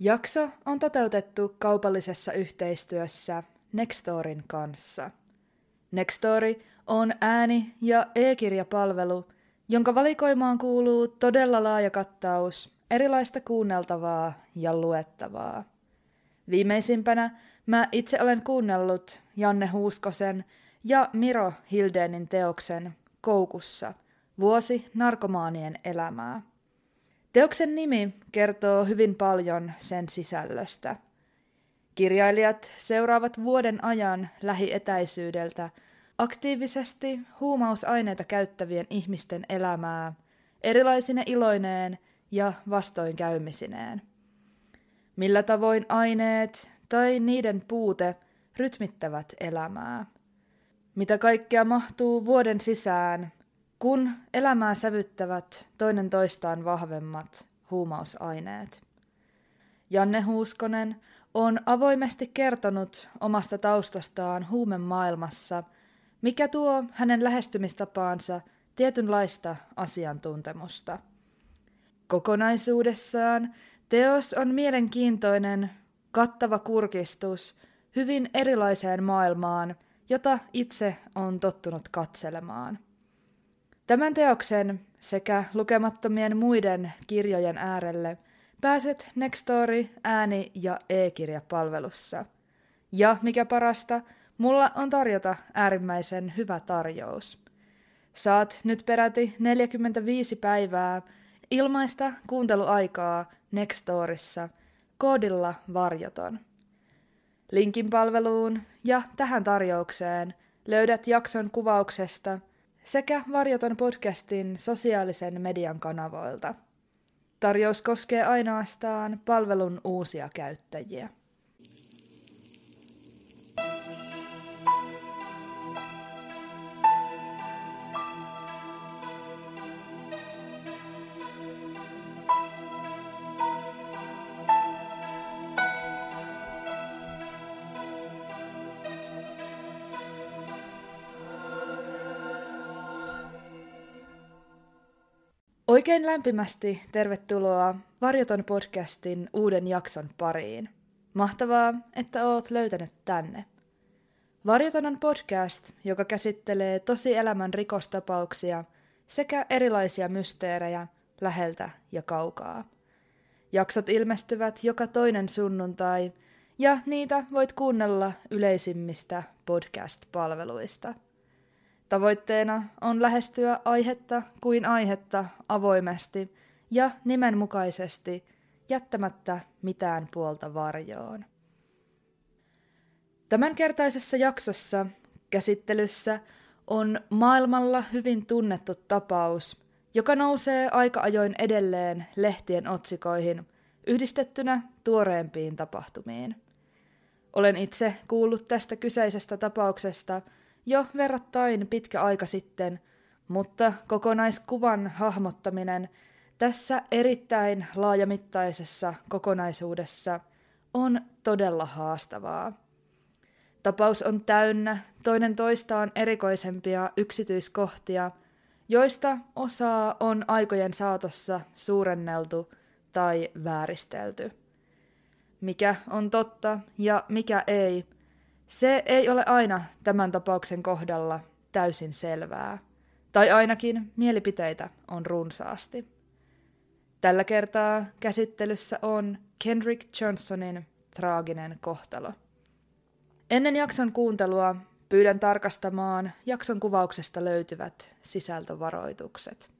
Jakso on toteutettu kaupallisessa yhteistyössä Nextorin kanssa. Nextori on ääni- ja e-kirjapalvelu, jonka valikoimaan kuuluu todella laaja kattaus erilaista kuunneltavaa ja luettavaa. Viimeisimpänä mä itse olen kuunnellut Janne Huuskosen ja Miro Hildenin teoksen Koukussa, vuosi narkomaanien elämää. Teoksen nimi kertoo hyvin paljon sen sisällöstä. Kirjailijat seuraavat vuoden ajan lähietäisyydeltä aktiivisesti huumausaineita käyttävien ihmisten elämää erilaisine iloineen ja vastoinkäymisineen. Millä tavoin aineet tai niiden puute rytmittävät elämää? Mitä kaikkea mahtuu vuoden sisään kun elämää sävyttävät toinen toistaan vahvemmat huumausaineet. Janne Huuskonen on avoimesti kertonut omasta taustastaan huumemaailmassa, mikä tuo hänen lähestymistapaansa tietynlaista asiantuntemusta. Kokonaisuudessaan teos on mielenkiintoinen, kattava kurkistus hyvin erilaiseen maailmaan, jota itse on tottunut katselemaan. Tämän teoksen sekä lukemattomien muiden kirjojen äärelle pääset Nextory ääni- ja e-kirjapalvelussa. Ja mikä parasta, mulla on tarjota äärimmäisen hyvä tarjous. Saat nyt peräti 45 päivää ilmaista kuunteluaikaa Nextorissa koodilla varjoton. Linkin palveluun ja tähän tarjoukseen löydät jakson kuvauksesta – sekä Varjoton podcastin sosiaalisen median kanavoilta. Tarjous koskee ainoastaan palvelun uusia käyttäjiä. Oikein lämpimästi tervetuloa Varjoton podcastin uuden jakson pariin. Mahtavaa, että oot löytänyt tänne. Varjoton on podcast, joka käsittelee tosielämän rikostapauksia sekä erilaisia mysteerejä läheltä ja kaukaa. Jaksot ilmestyvät joka toinen sunnuntai, ja niitä voit kuunnella yleisimmistä podcast-palveluista – Tavoitteena on lähestyä aihetta kuin aihetta avoimesti ja nimenmukaisesti jättämättä mitään puolta varjoon. Tämänkertaisessa jaksossa käsittelyssä on maailmalla hyvin tunnettu tapaus, joka nousee aika ajoin edelleen lehtien otsikoihin yhdistettynä tuoreempiin tapahtumiin. Olen itse kuullut tästä kyseisestä tapauksesta – jo verrattain pitkä aika sitten, mutta kokonaiskuvan hahmottaminen tässä erittäin laajamittaisessa kokonaisuudessa on todella haastavaa. Tapaus on täynnä toinen toistaan erikoisempia yksityiskohtia, joista osaa on aikojen saatossa suurenneltu tai vääristelty. Mikä on totta ja mikä ei, se ei ole aina tämän tapauksen kohdalla täysin selvää, tai ainakin mielipiteitä on runsaasti. Tällä kertaa käsittelyssä on Kendrick Johnsonin traaginen kohtalo. Ennen jakson kuuntelua pyydän tarkastamaan jakson kuvauksesta löytyvät sisältövaroitukset.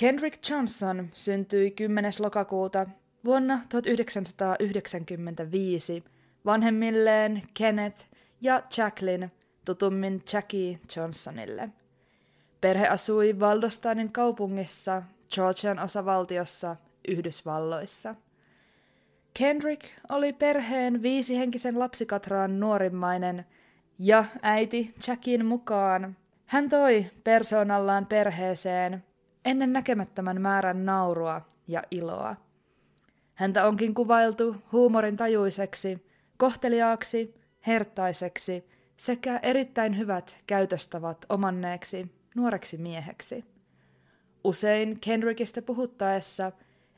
Kendrick Johnson syntyi 10. lokakuuta vuonna 1995 vanhemmilleen Kenneth ja Jacqueline, tutummin Jackie Johnsonille. Perhe asui Valdostainin kaupungissa, Georgian osavaltiossa, Yhdysvalloissa. Kendrick oli perheen viisihenkisen lapsikatraan nuorimmainen, ja äiti Jackin mukaan hän toi persoonallaan perheeseen ennen näkemättömän määrän naurua ja iloa. Häntä onkin kuvailtu huumorin tajuiseksi, kohteliaaksi, herttaiseksi sekä erittäin hyvät käytöstavat omanneeksi nuoreksi mieheksi. Usein Kendrickistä puhuttaessa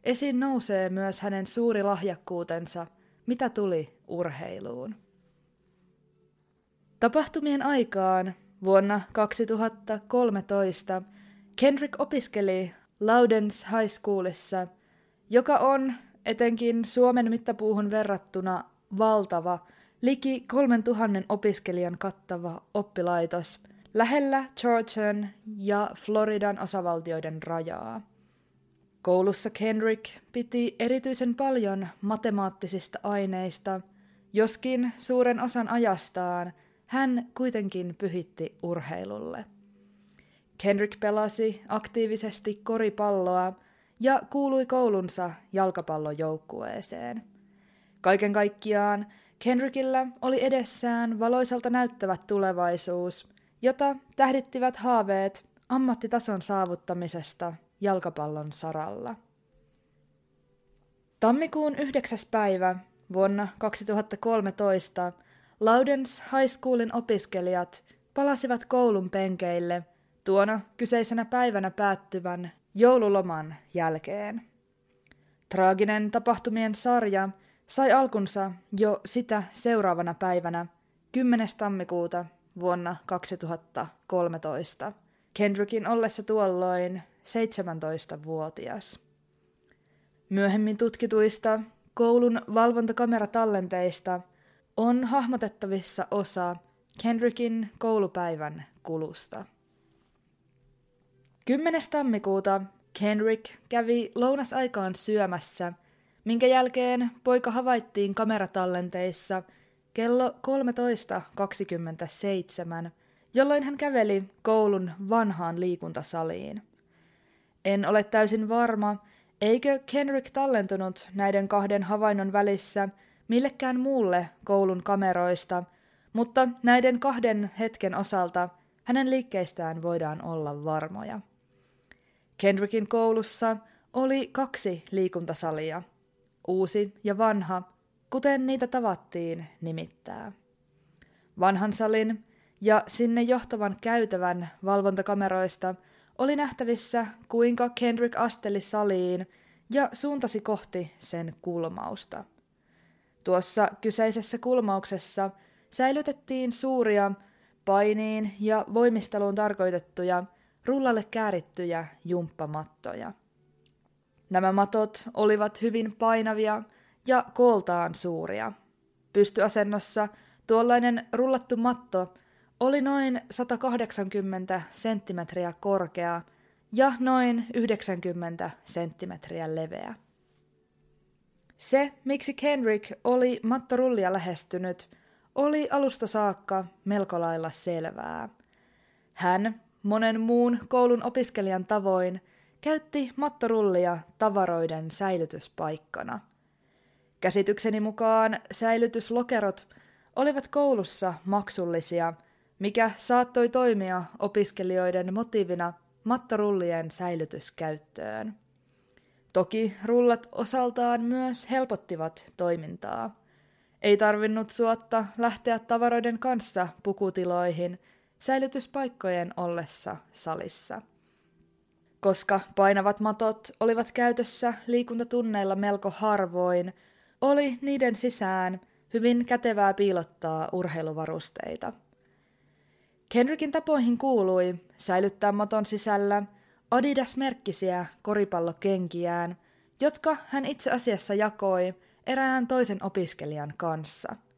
esiin nousee myös hänen suuri lahjakkuutensa, mitä tuli urheiluun. Tapahtumien aikaan vuonna 2013 Kendrick opiskeli Loudens High Schoolissa, joka on etenkin Suomen mittapuuhun verrattuna valtava, liki 3000 opiskelijan kattava oppilaitos lähellä Georgian ja Floridan osavaltioiden rajaa. Koulussa Kendrick piti erityisen paljon matemaattisista aineista, joskin suuren osan ajastaan hän kuitenkin pyhitti urheilulle. Kendrick pelasi aktiivisesti koripalloa ja kuului koulunsa jalkapallojoukkueeseen. Kaiken kaikkiaan Kendrickillä oli edessään valoisalta näyttävät tulevaisuus, jota tähdittivät haaveet ammattitason saavuttamisesta jalkapallon saralla. Tammikuun 9. päivä vuonna 2013 Laudens High Schoolin opiskelijat palasivat koulun penkeille tuona kyseisenä päivänä päättyvän joululoman jälkeen. Traaginen tapahtumien sarja sai alkunsa jo sitä seuraavana päivänä 10. tammikuuta vuonna 2013, Kendrickin ollessa tuolloin 17-vuotias. Myöhemmin tutkituista koulun valvontakameratallenteista on hahmotettavissa osa Kendrickin koulupäivän kulusta. 10. tammikuuta Kendrick kävi lounasaikaan syömässä, minkä jälkeen poika havaittiin kameratallenteissa kello 13.27, jolloin hän käveli koulun vanhaan liikuntasaliin. En ole täysin varma, eikö Kendrick tallentunut näiden kahden havainnon välissä millekään muulle koulun kameroista, mutta näiden kahden hetken osalta hänen liikkeistään voidaan olla varmoja. Kendrickin koulussa oli kaksi liikuntasalia, uusi ja vanha, kuten niitä tavattiin nimittää. Vanhan salin ja sinne johtavan käytävän valvontakameroista oli nähtävissä, kuinka Kendrick asteli saliin ja suuntasi kohti sen kulmausta. Tuossa kyseisessä kulmauksessa säilytettiin suuria painiin ja voimisteluun tarkoitettuja – rullalle käärittyjä jumppamattoja. Nämä matot olivat hyvin painavia ja kooltaan suuria. Pystyasennossa tuollainen rullattu matto oli noin 180 senttimetriä korkea ja noin 90 senttimetriä leveä. Se, miksi Kendrick oli mattorullia lähestynyt, oli alusta saakka melko lailla selvää. Hän monen muun koulun opiskelijan tavoin käytti mattorullia tavaroiden säilytyspaikkana. Käsitykseni mukaan säilytyslokerot olivat koulussa maksullisia, mikä saattoi toimia opiskelijoiden motiivina mattorullien säilytyskäyttöön. Toki rullat osaltaan myös helpottivat toimintaa. Ei tarvinnut suotta lähteä tavaroiden kanssa pukutiloihin – säilytyspaikkojen ollessa salissa. Koska painavat matot olivat käytössä liikuntatunneilla melko harvoin, oli niiden sisään hyvin kätevää piilottaa urheiluvarusteita. Kendrickin tapoihin kuului säilyttää maton sisällä Adidas-merkkisiä koripallokenkiään, jotka hän itse asiassa jakoi erään toisen opiskelijan kanssa –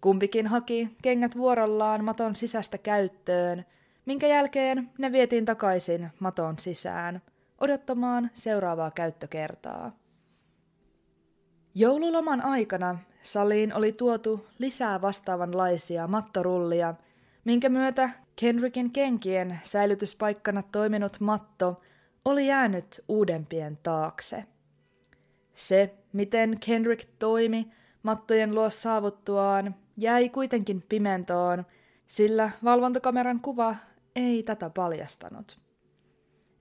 Kumpikin haki kengät vuorollaan maton sisästä käyttöön, minkä jälkeen ne vietiin takaisin maton sisään, odottamaan seuraavaa käyttökertaa. Joululoman aikana saliin oli tuotu lisää vastaavanlaisia mattorullia, minkä myötä Kendrickin kenkien säilytyspaikkana toiminut matto oli jäänyt uudempien taakse. Se, miten Kendrick toimi mattojen luo saavuttuaan, jäi kuitenkin pimentoon, sillä valvontakameran kuva ei tätä paljastanut.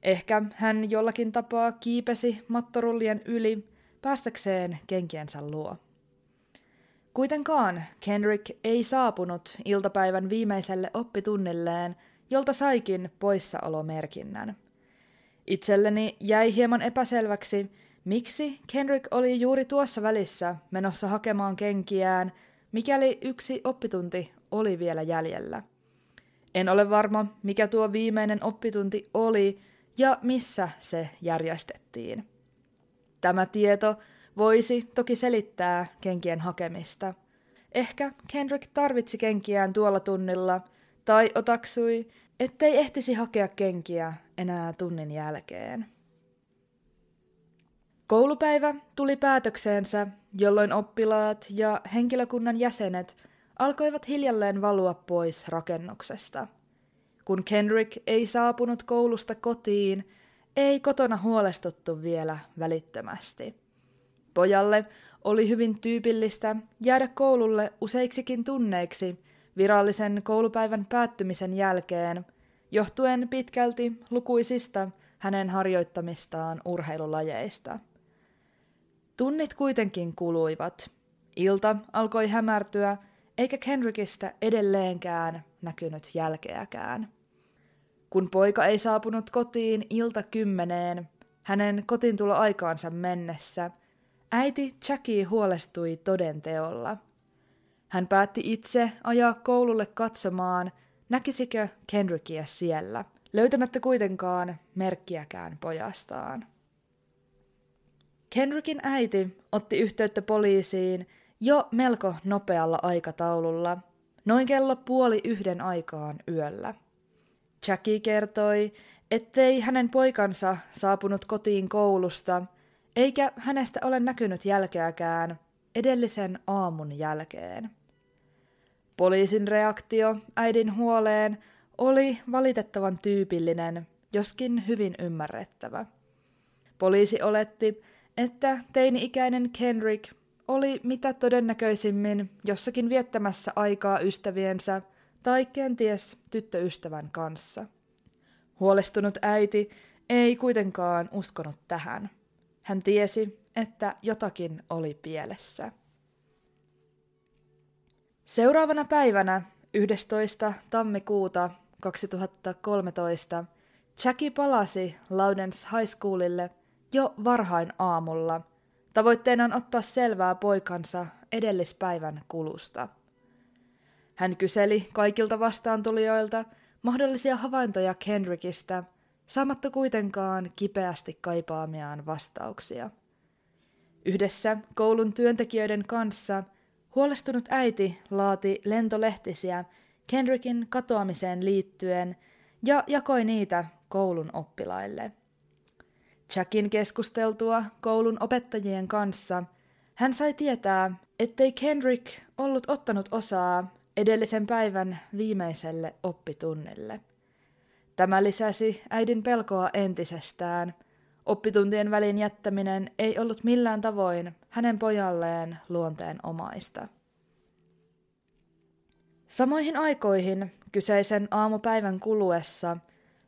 Ehkä hän jollakin tapaa kiipesi mattorullien yli päästäkseen kenkiensä luo. Kuitenkaan Kendrick ei saapunut iltapäivän viimeiselle oppitunnilleen, jolta saikin poissaolomerkinnän. Itselleni jäi hieman epäselväksi, miksi Kendrick oli juuri tuossa välissä menossa hakemaan kenkiään, mikäli yksi oppitunti oli vielä jäljellä. En ole varma, mikä tuo viimeinen oppitunti oli ja missä se järjestettiin. Tämä tieto voisi toki selittää kenkien hakemista. Ehkä Kendrick tarvitsi kenkiään tuolla tunnilla, tai otaksui, ettei ehtisi hakea kenkiä enää tunnin jälkeen. Koulupäivä tuli päätökseensä, jolloin oppilaat ja henkilökunnan jäsenet alkoivat hiljalleen valua pois rakennuksesta. Kun Kendrick ei saapunut koulusta kotiin, ei kotona huolestuttu vielä välittömästi. Pojalle oli hyvin tyypillistä jäädä koululle useiksikin tunneiksi virallisen koulupäivän päättymisen jälkeen, johtuen pitkälti lukuisista hänen harjoittamistaan urheilulajeista. Tunnit kuitenkin kuluivat. Ilta alkoi hämärtyä, eikä Kendrickistä edelleenkään näkynyt jälkeäkään. Kun poika ei saapunut kotiin ilta kymmeneen, hänen aikaansa mennessä, äiti Jackie huolestui todenteolla. Hän päätti itse ajaa koululle katsomaan, näkisikö Kendrickia siellä, löytämättä kuitenkaan merkkiäkään pojastaan. Kendrickin äiti otti yhteyttä poliisiin jo melko nopealla aikataululla, noin kello puoli yhden aikaan yöllä. Jackie kertoi, ettei hänen poikansa saapunut kotiin koulusta, eikä hänestä ole näkynyt jälkeäkään edellisen aamun jälkeen. Poliisin reaktio äidin huoleen oli valitettavan tyypillinen, joskin hyvin ymmärrettävä. Poliisi oletti, että teini-ikäinen Kendrick oli mitä todennäköisimmin jossakin viettämässä aikaa ystäviensä tai kenties tyttöystävän kanssa. Huolestunut äiti ei kuitenkaan uskonut tähän. Hän tiesi, että jotakin oli pielessä. Seuraavana päivänä 11. tammikuuta 2013 Jackie palasi Loudens High Schoolille jo varhain aamulla. Tavoitteenaan ottaa selvää poikansa edellispäivän kulusta. Hän kyseli kaikilta vastaantulijoilta mahdollisia havaintoja Kendrickistä, saamatta kuitenkaan kipeästi kaipaamiaan vastauksia. Yhdessä koulun työntekijöiden kanssa huolestunut äiti laati lentolehtisiä Kendrickin katoamiseen liittyen ja jakoi niitä koulun oppilaille. Jackin keskusteltua koulun opettajien kanssa hän sai tietää, ettei Kendrick ollut ottanut osaa edellisen päivän viimeiselle oppitunnille. Tämä lisäsi äidin pelkoa entisestään. Oppituntien välin jättäminen ei ollut millään tavoin hänen pojalleen luonteen omaista. Samoihin aikoihin kyseisen aamupäivän kuluessa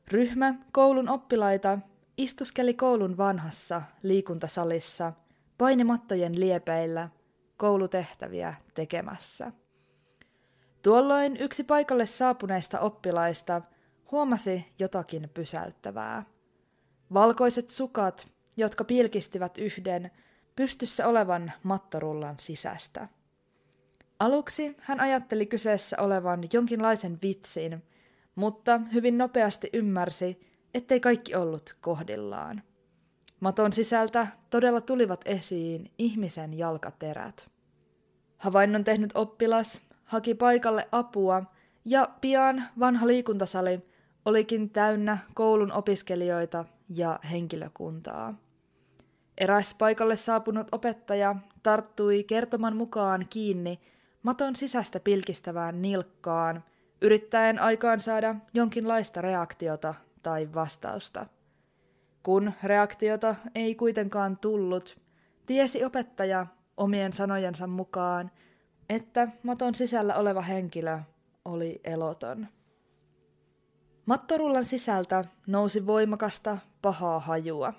ryhmä koulun oppilaita istuskeli koulun vanhassa liikuntasalissa painimattojen liepeillä koulutehtäviä tekemässä. Tuolloin yksi paikalle saapuneista oppilaista huomasi jotakin pysäyttävää. Valkoiset sukat, jotka pilkistivät yhden pystyssä olevan mattorullan sisästä. Aluksi hän ajatteli kyseessä olevan jonkinlaisen vitsin, mutta hyvin nopeasti ymmärsi, ettei kaikki ollut kohdillaan. Maton sisältä todella tulivat esiin ihmisen jalkaterät. Havainnon tehnyt oppilas haki paikalle apua ja pian vanha liikuntasali olikin täynnä koulun opiskelijoita ja henkilökuntaa. Eräs paikalle saapunut opettaja tarttui kertoman mukaan kiinni maton sisästä pilkistävään nilkkaan, yrittäen aikaan saada jonkinlaista reaktiota tai vastausta. Kun reaktiota ei kuitenkaan tullut, tiesi opettaja omien sanojensa mukaan, että maton sisällä oleva henkilö oli eloton. Mattorullan sisältä nousi voimakasta, pahaa hajua.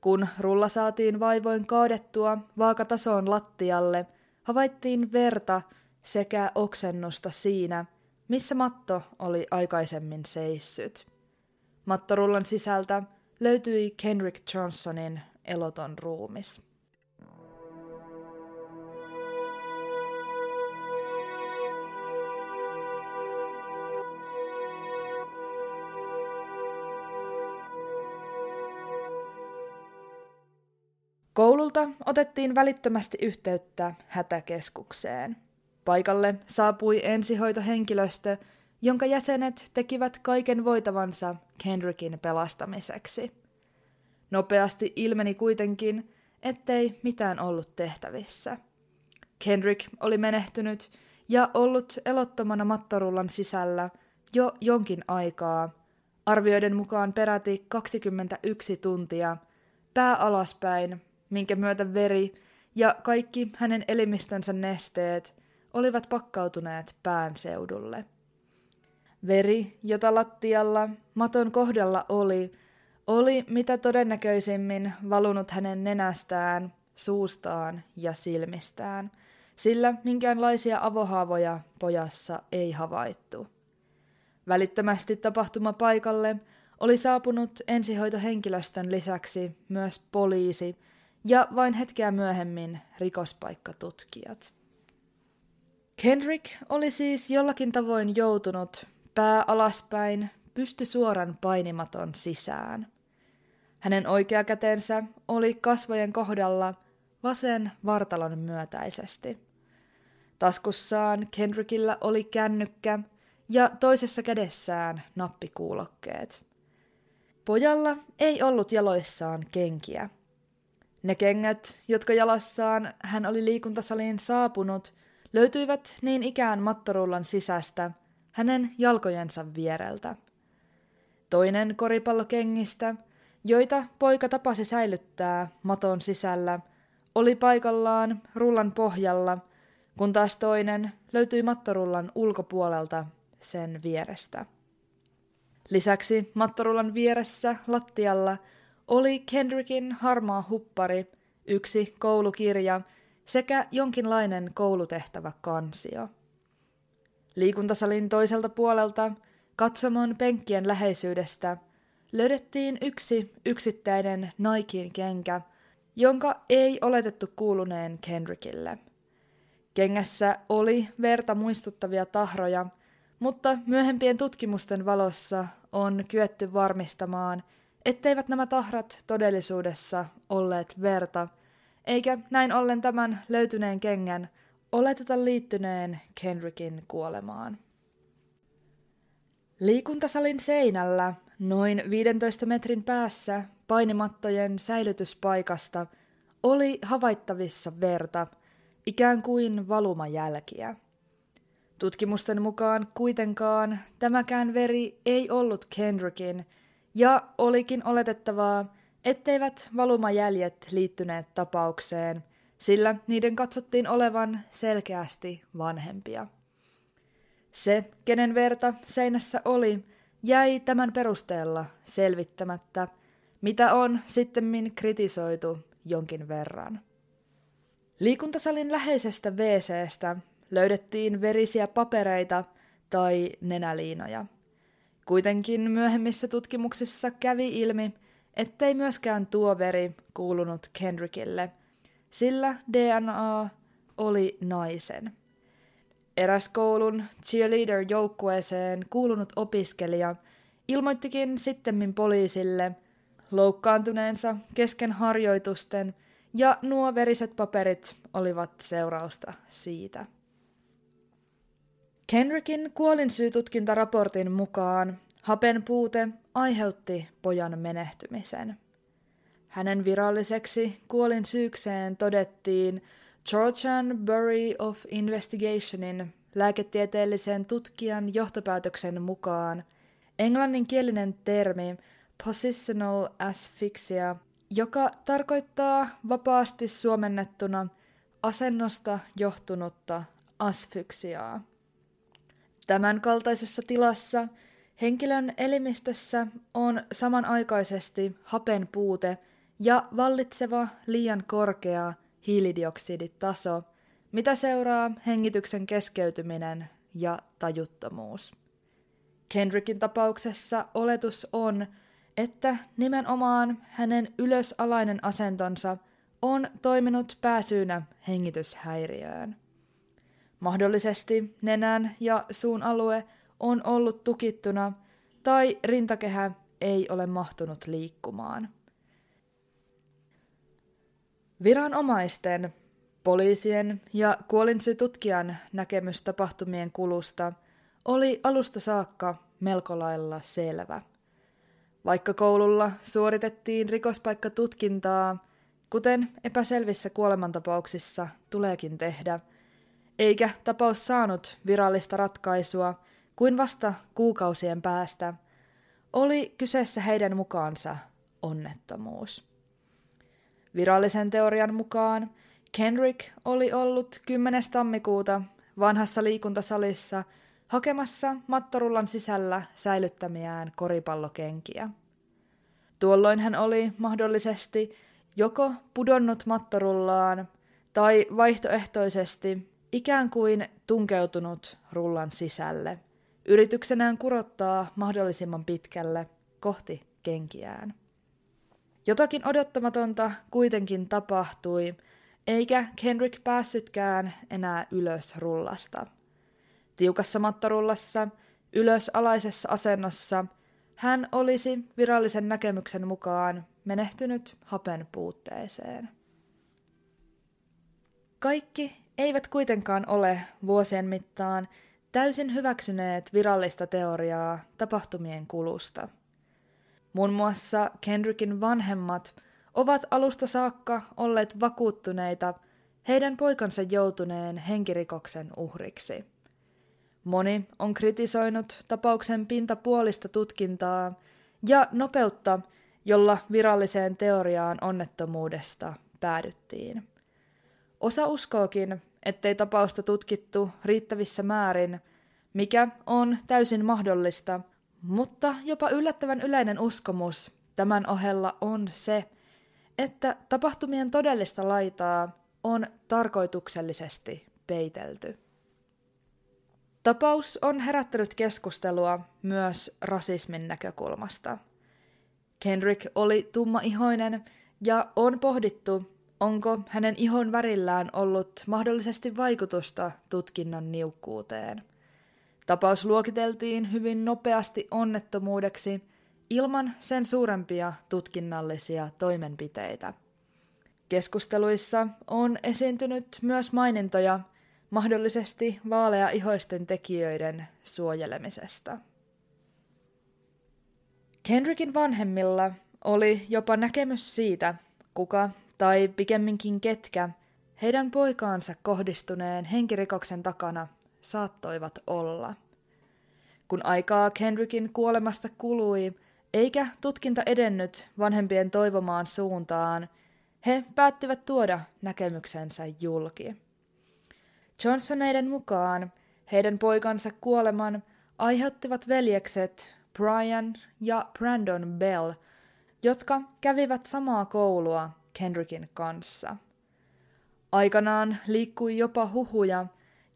Kun rulla saatiin vaivoin kaadettua vaakatasoon lattialle, havaittiin verta sekä oksennusta siinä, missä matto oli aikaisemmin seissyt. Mattorullan sisältä löytyi Kendrick Johnsonin eloton ruumis. Koululta otettiin välittömästi yhteyttä hätäkeskukseen. Paikalle saapui ensihoitohenkilöstö, jonka jäsenet tekivät kaiken voitavansa Kendrickin pelastamiseksi. Nopeasti ilmeni kuitenkin, ettei mitään ollut tehtävissä. Kendrick oli menehtynyt ja ollut elottomana mattorullan sisällä jo jonkin aikaa, arvioiden mukaan peräti 21 tuntia, pää alaspäin minkä myötä veri ja kaikki hänen elimistönsä nesteet olivat pakkautuneet pään seudulle. Veri, jota lattialla maton kohdalla oli, oli mitä todennäköisimmin valunut hänen nenästään, suustaan ja silmistään, sillä minkäänlaisia avohaavoja pojassa ei havaittu. Välittömästi tapahtuma paikalle oli saapunut ensihoitohenkilöstön lisäksi myös poliisi ja vain hetkeä myöhemmin rikospaikkatutkijat. Kendrick oli siis jollakin tavoin joutunut pää alaspäin, pysty suoran painimaton sisään. Hänen oikea kätensä oli kasvojen kohdalla vasen vartalon myötäisesti. Taskussaan Kendrickillä oli kännykkä ja toisessa kädessään nappikuulokkeet. Pojalla ei ollut jaloissaan kenkiä – ne kengät, jotka jalassaan hän oli liikuntasaliin saapunut, löytyivät niin ikään mattorullan sisästä, hänen jalkojensa viereltä. Toinen koripallokengistä, joita poika tapasi säilyttää maton sisällä, oli paikallaan rullan pohjalla, kun taas toinen löytyi mattorullan ulkopuolelta sen vierestä. Lisäksi mattorullan vieressä lattialla – oli Kendrickin harmaa huppari, yksi koulukirja sekä jonkinlainen koulutehtävä kansio. Liikuntasalin toiselta puolelta, katsomon penkkien läheisyydestä, löydettiin yksi yksittäinen Nikein kenkä, jonka ei oletettu kuuluneen Kendrickille. Kengässä oli verta muistuttavia tahroja, mutta myöhempien tutkimusten valossa on kyetty varmistamaan – etteivät nämä tahrat todellisuudessa olleet verta, eikä näin ollen tämän löytyneen kengän oleteta liittyneen Kendrickin kuolemaan. Liikuntasalin seinällä, noin 15 metrin päässä painimattojen säilytyspaikasta, oli havaittavissa verta, ikään kuin valumajälkiä. Tutkimusten mukaan kuitenkaan tämäkään veri ei ollut Kendrickin – ja olikin oletettavaa, etteivät valumajäljet liittyneet tapaukseen, sillä niiden katsottiin olevan selkeästi vanhempia. Se, kenen verta seinässä oli, jäi tämän perusteella selvittämättä, mitä on sittemmin kritisoitu jonkin verran. Liikuntasalin läheisestä WCstä löydettiin verisiä papereita tai nenäliinoja – Kuitenkin myöhemmissä tutkimuksissa kävi ilmi, ettei myöskään tuo veri kuulunut Kendrickille, sillä DNA oli naisen. Eräs koulun cheerleader-joukkueeseen kuulunut opiskelija ilmoittikin sittemmin poliisille loukkaantuneensa kesken harjoitusten ja nuo veriset paperit olivat seurausta siitä. Kendrickin kuolinsyytutkintaraportin mukaan hapen puute aiheutti pojan menehtymisen. Hänen viralliseksi kuolinsyykseen todettiin Georgian Bureau of Investigationin lääketieteellisen tutkijan johtopäätöksen mukaan englanninkielinen termi positional asphyxia, joka tarkoittaa vapaasti suomennettuna asennosta johtunutta asfyksiaa. Tämän kaltaisessa tilassa henkilön elimistössä on samanaikaisesti hapen puute ja vallitseva liian korkea hiilidioksiditaso, mitä seuraa hengityksen keskeytyminen ja tajuttomuus. Kendrickin tapauksessa oletus on, että nimenomaan hänen ylösalainen asentonsa on toiminut pääsyynä hengityshäiriöön. Mahdollisesti nenän ja suun alue on ollut tukittuna tai rintakehä ei ole mahtunut liikkumaan. Viranomaisten, poliisien ja kuolinsytutkijan näkemys tapahtumien kulusta oli alusta saakka melko lailla selvä. Vaikka koululla suoritettiin rikospaikkatutkintaa, kuten epäselvissä kuolemantapauksissa tuleekin tehdä, eikä tapaus saanut virallista ratkaisua kuin vasta kuukausien päästä, oli kyseessä heidän mukaansa onnettomuus. Virallisen teorian mukaan Kendrick oli ollut 10. tammikuuta vanhassa liikuntasalissa hakemassa mattorullan sisällä säilyttämiään koripallokenkiä. Tuolloin hän oli mahdollisesti joko pudonnut mattorullaan tai vaihtoehtoisesti ikään kuin tunkeutunut rullan sisälle, yrityksenään kurottaa mahdollisimman pitkälle kohti kenkiään. Jotakin odottamatonta kuitenkin tapahtui, eikä Kendrick päässytkään enää ylös rullasta. Tiukassa mattarullassa, ylösalaisessa asennossa, hän olisi virallisen näkemyksen mukaan menehtynyt hapen puutteeseen. Kaikki eivät kuitenkaan ole vuosien mittaan täysin hyväksyneet virallista teoriaa tapahtumien kulusta – Muun muassa Kendrickin vanhemmat ovat alusta saakka olleet vakuuttuneita heidän poikansa joutuneen henkirikoksen uhriksi. Moni on kritisoinut tapauksen pintapuolista tutkintaa ja nopeutta, jolla viralliseen teoriaan onnettomuudesta päädyttiin. Osa uskookin, ettei tapausta tutkittu riittävissä määrin, mikä on täysin mahdollista – mutta jopa yllättävän yleinen uskomus tämän ohella on se, että tapahtumien todellista laitaa on tarkoituksellisesti peitelty. Tapaus on herättänyt keskustelua myös rasismin näkökulmasta. Kendrick oli tummaihoinen ja on pohdittu, onko hänen ihon värillään ollut mahdollisesti vaikutusta tutkinnon niukkuuteen – Tapaus luokiteltiin hyvin nopeasti onnettomuudeksi ilman sen suurempia tutkinnallisia toimenpiteitä. Keskusteluissa on esiintynyt myös mainintoja mahdollisesti vaalea-ihoisten tekijöiden suojelemisesta. Kendrickin vanhemmilla oli jopa näkemys siitä, kuka tai pikemminkin ketkä heidän poikaansa kohdistuneen henkirikoksen takana saattoivat olla. Kun aikaa Kendrickin kuolemasta kului, eikä tutkinta edennyt vanhempien toivomaan suuntaan, he päättivät tuoda näkemyksensä julki. Johnsoneiden mukaan heidän poikansa kuoleman aiheuttivat veljekset Brian ja Brandon Bell, jotka kävivät samaa koulua Kendrickin kanssa. Aikanaan liikkui jopa huhuja,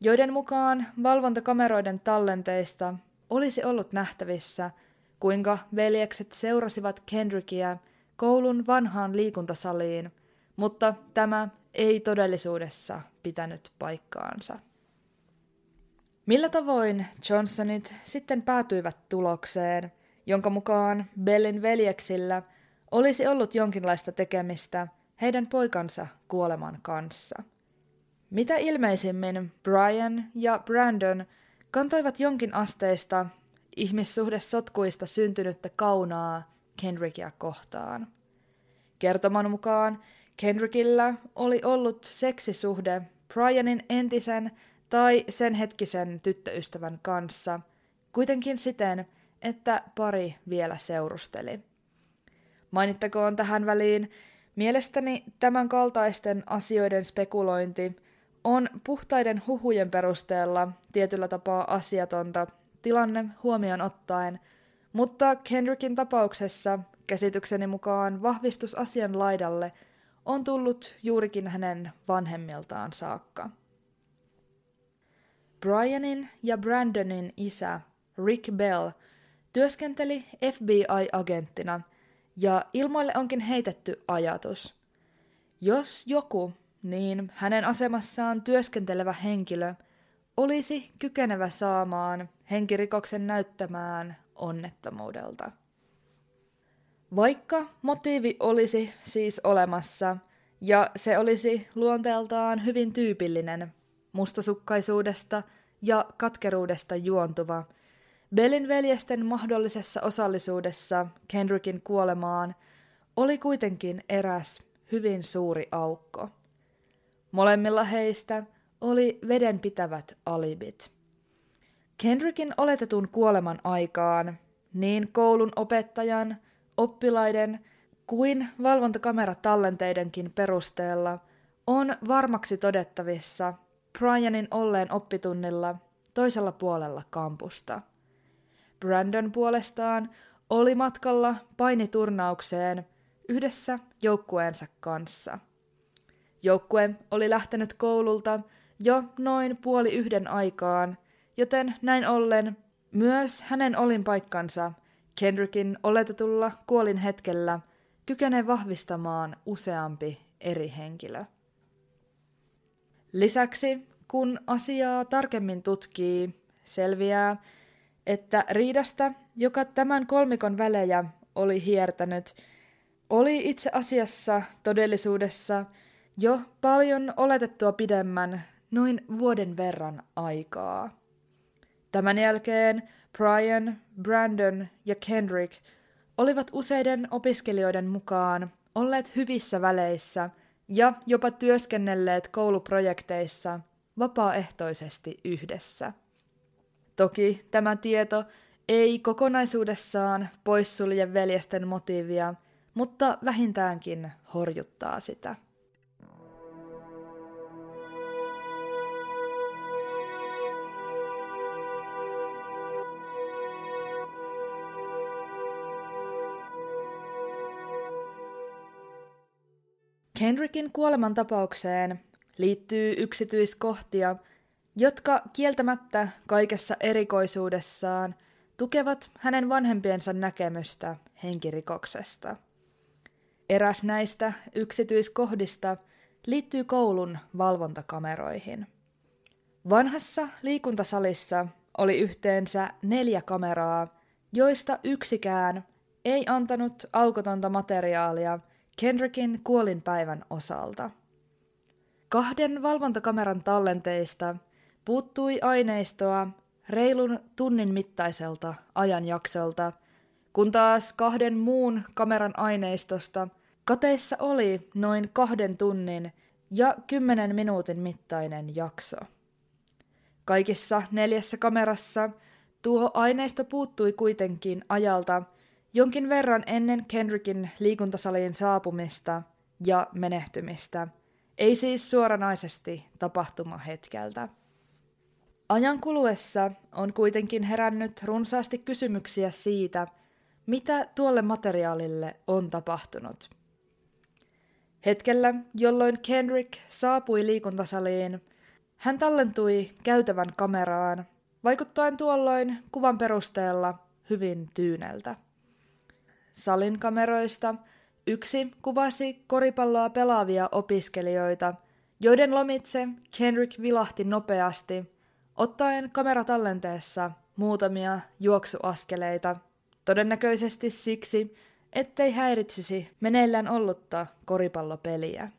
joiden mukaan valvontakameroiden tallenteista olisi ollut nähtävissä, kuinka veljekset seurasivat Kendrickia koulun vanhaan liikuntasaliin, mutta tämä ei todellisuudessa pitänyt paikkaansa. Millä tavoin Johnsonit sitten päätyivät tulokseen, jonka mukaan Bellin veljeksillä olisi ollut jonkinlaista tekemistä heidän poikansa kuoleman kanssa – mitä ilmeisimmin Brian ja Brandon kantoivat jonkin asteista ihmissuhdesotkuista syntynyttä kaunaa Kendrickia kohtaan. Kertoman mukaan Kendrickillä oli ollut seksisuhde Brianin entisen tai sen hetkisen tyttöystävän kanssa, kuitenkin siten, että pari vielä seurusteli. Mainittakoon tähän väliin, mielestäni tämän kaltaisten asioiden spekulointi – on puhtaiden huhujen perusteella tietyllä tapaa asiatonta tilanne huomioon ottaen, mutta Kendrickin tapauksessa käsitykseni mukaan vahvistus asian laidalle on tullut juurikin hänen vanhemmiltaan saakka. Brianin ja Brandonin isä Rick Bell työskenteli FBI-agenttina ja ilmoille onkin heitetty ajatus. Jos joku, niin hänen asemassaan työskentelevä henkilö olisi kykenevä saamaan henkirikoksen näyttämään onnettomuudelta. Vaikka motiivi olisi siis olemassa, ja se olisi luonteeltaan hyvin tyypillinen, mustasukkaisuudesta ja katkeruudesta juontuva, Bellin veljesten mahdollisessa osallisuudessa Kendrickin kuolemaan oli kuitenkin eräs hyvin suuri aukko. Molemmilla heistä oli vedenpitävät alibit. Kendrickin oletetun kuoleman aikaan niin koulun opettajan, oppilaiden kuin valvontakameratalenteidenkin perusteella on varmaksi todettavissa Brianin olleen oppitunnilla toisella puolella kampusta. Brandon puolestaan oli matkalla painiturnaukseen yhdessä joukkueensa kanssa. Joukkue oli lähtenyt koululta jo noin puoli yhden aikaan, joten näin ollen myös hänen olinpaikkansa Kendrickin oletetulla kuolin hetkellä kykenee vahvistamaan useampi eri henkilö. Lisäksi, kun asiaa tarkemmin tutkii, selviää, että riidasta, joka tämän kolmikon välejä oli hiertänyt, oli itse asiassa todellisuudessa jo paljon oletettua pidemmän, noin vuoden verran aikaa. Tämän jälkeen Brian, Brandon ja Kendrick olivat useiden opiskelijoiden mukaan olleet hyvissä väleissä ja jopa työskennelleet kouluprojekteissa vapaaehtoisesti yhdessä. Toki tämä tieto ei kokonaisuudessaan poissulje veljesten motiivia, mutta vähintäänkin horjuttaa sitä. Kendrickin kuolemantapaukseen liittyy yksityiskohtia, jotka kieltämättä kaikessa erikoisuudessaan tukevat hänen vanhempiensa näkemystä henkirikoksesta. Eräs näistä yksityiskohdista liittyy koulun valvontakameroihin. Vanhassa liikuntasalissa oli yhteensä neljä kameraa, joista yksikään ei antanut aukotonta materiaalia – Kendrickin kuolinpäivän osalta. Kahden valvontakameran tallenteista puuttui aineistoa reilun tunnin mittaiselta ajanjaksolta, kun taas kahden muun kameran aineistosta kateissa oli noin kahden tunnin ja kymmenen minuutin mittainen jakso. Kaikissa neljässä kamerassa tuo aineisto puuttui kuitenkin ajalta, jonkin verran ennen Kendrickin liikuntasaliin saapumista ja menehtymistä, ei siis suoranaisesti tapahtumahetkeltä. Ajan kuluessa on kuitenkin herännyt runsaasti kysymyksiä siitä, mitä tuolle materiaalille on tapahtunut. Hetkellä, jolloin Kendrick saapui liikuntasaliin, hän tallentui käytävän kameraan, vaikuttaen tuolloin kuvan perusteella hyvin tyyneltä salin kameroista yksi kuvasi koripalloa pelaavia opiskelijoita, joiden lomitse Kendrick vilahti nopeasti, ottaen kameratallenteessa muutamia juoksuaskeleita, todennäköisesti siksi, ettei häiritsisi meneillään ollutta koripallopeliä.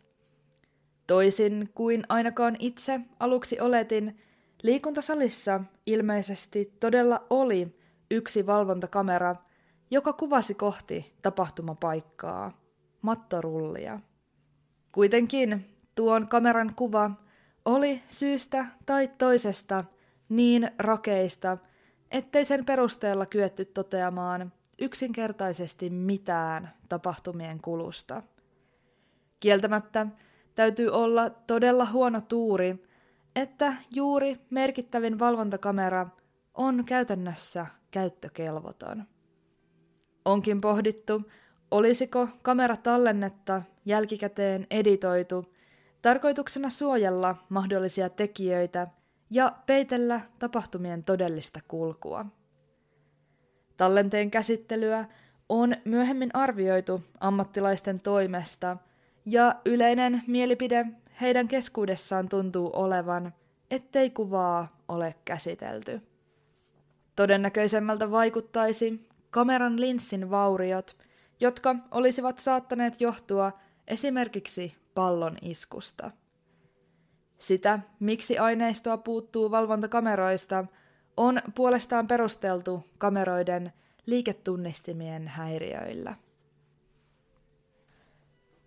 Toisin kuin ainakaan itse aluksi oletin, liikuntasalissa ilmeisesti todella oli yksi valvontakamera – joka kuvasi kohti tapahtumapaikkaa, mattorullia. Kuitenkin tuon kameran kuva oli syystä tai toisesta niin rakeista, ettei sen perusteella kyetty toteamaan yksinkertaisesti mitään tapahtumien kulusta. Kieltämättä täytyy olla todella huono tuuri, että juuri merkittävin valvontakamera on käytännössä käyttökelvoton. Onkin pohdittu, olisiko kameratallennetta jälkikäteen editoitu tarkoituksena suojella mahdollisia tekijöitä ja peitellä tapahtumien todellista kulkua. Tallenteen käsittelyä on myöhemmin arvioitu ammattilaisten toimesta, ja yleinen mielipide heidän keskuudessaan tuntuu olevan, ettei kuvaa ole käsitelty. Todennäköisemmältä vaikuttaisi kameran linssin vauriot, jotka olisivat saattaneet johtua esimerkiksi pallon iskusta. Sitä, miksi aineistoa puuttuu valvontakameroista, on puolestaan perusteltu kameroiden liiketunnistimien häiriöillä.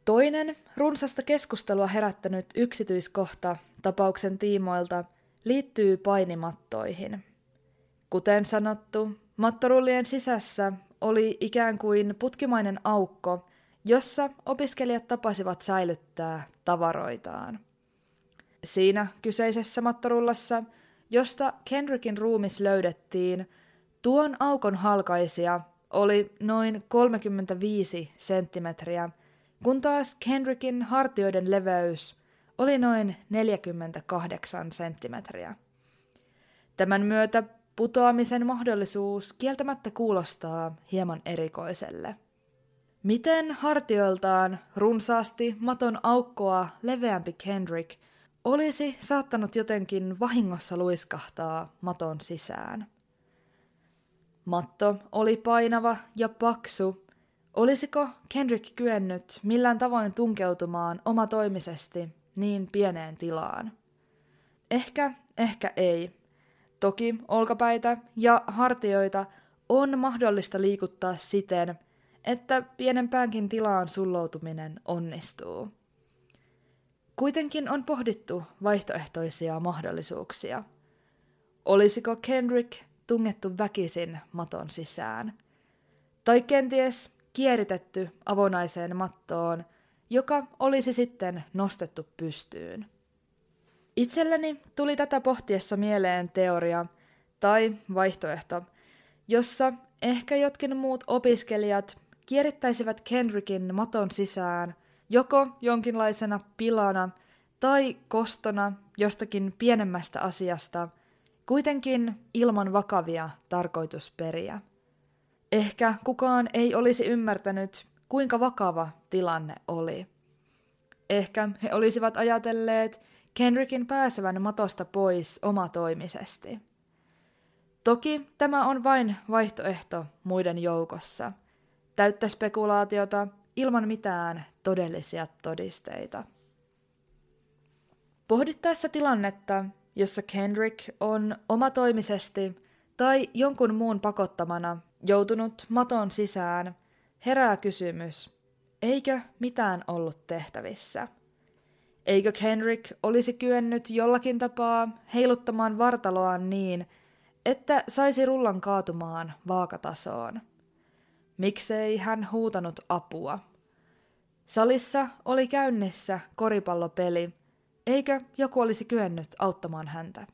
Toinen runsasta keskustelua herättänyt yksityiskohta tapauksen tiimoilta liittyy painimattoihin. Kuten sanottu, mattorullien sisässä oli ikään kuin putkimainen aukko, jossa opiskelijat tapasivat säilyttää tavaroitaan. Siinä kyseisessä mattorullassa, josta Kendrickin ruumis löydettiin, tuon aukon halkaisia oli noin 35 senttimetriä, kun taas Kendrickin hartioiden leveys oli noin 48 senttimetriä. Tämän myötä putoamisen mahdollisuus kieltämättä kuulostaa hieman erikoiselle. Miten hartioiltaan runsaasti maton aukkoa leveämpi Kendrick olisi saattanut jotenkin vahingossa luiskahtaa maton sisään? Matto oli painava ja paksu. Olisiko Kendrick kyennyt millään tavoin tunkeutumaan omatoimisesti niin pieneen tilaan? Ehkä, ehkä ei. Toki olkapäitä ja hartioita on mahdollista liikuttaa siten, että pienempäänkin tilaan sulloutuminen onnistuu. Kuitenkin on pohdittu vaihtoehtoisia mahdollisuuksia. Olisiko Kendrick tungettu väkisin maton sisään? Tai kenties kieritetty avonaiseen mattoon, joka olisi sitten nostettu pystyyn. Itselleni tuli tätä pohtiessa mieleen teoria tai vaihtoehto, jossa ehkä jotkin muut opiskelijat kierittäisivät Kendrickin maton sisään joko jonkinlaisena pilana tai kostona jostakin pienemmästä asiasta, kuitenkin ilman vakavia tarkoitusperiä. Ehkä kukaan ei olisi ymmärtänyt, kuinka vakava tilanne oli. Ehkä he olisivat ajatelleet Kendrickin pääsevän matosta pois omatoimisesti. Toki tämä on vain vaihtoehto muiden joukossa – täyttä spekulaatiota ilman mitään todellisia todisteita. Pohdittaessa tilannetta, jossa Kendrick on omatoimisesti tai jonkun muun pakottamana joutunut maton sisään, herää kysymys, eikö mitään ollut tehtävissä? Eikö Kendrick olisi kyennyt jollakin tapaa heiluttamaan vartaloaan niin, että saisi rullan kaatumaan vaakatasoon? Miksei hän huutanut apua? Salissa oli käynnissä koripallopeli, eikö joku olisi kyennyt auttamaan häntä?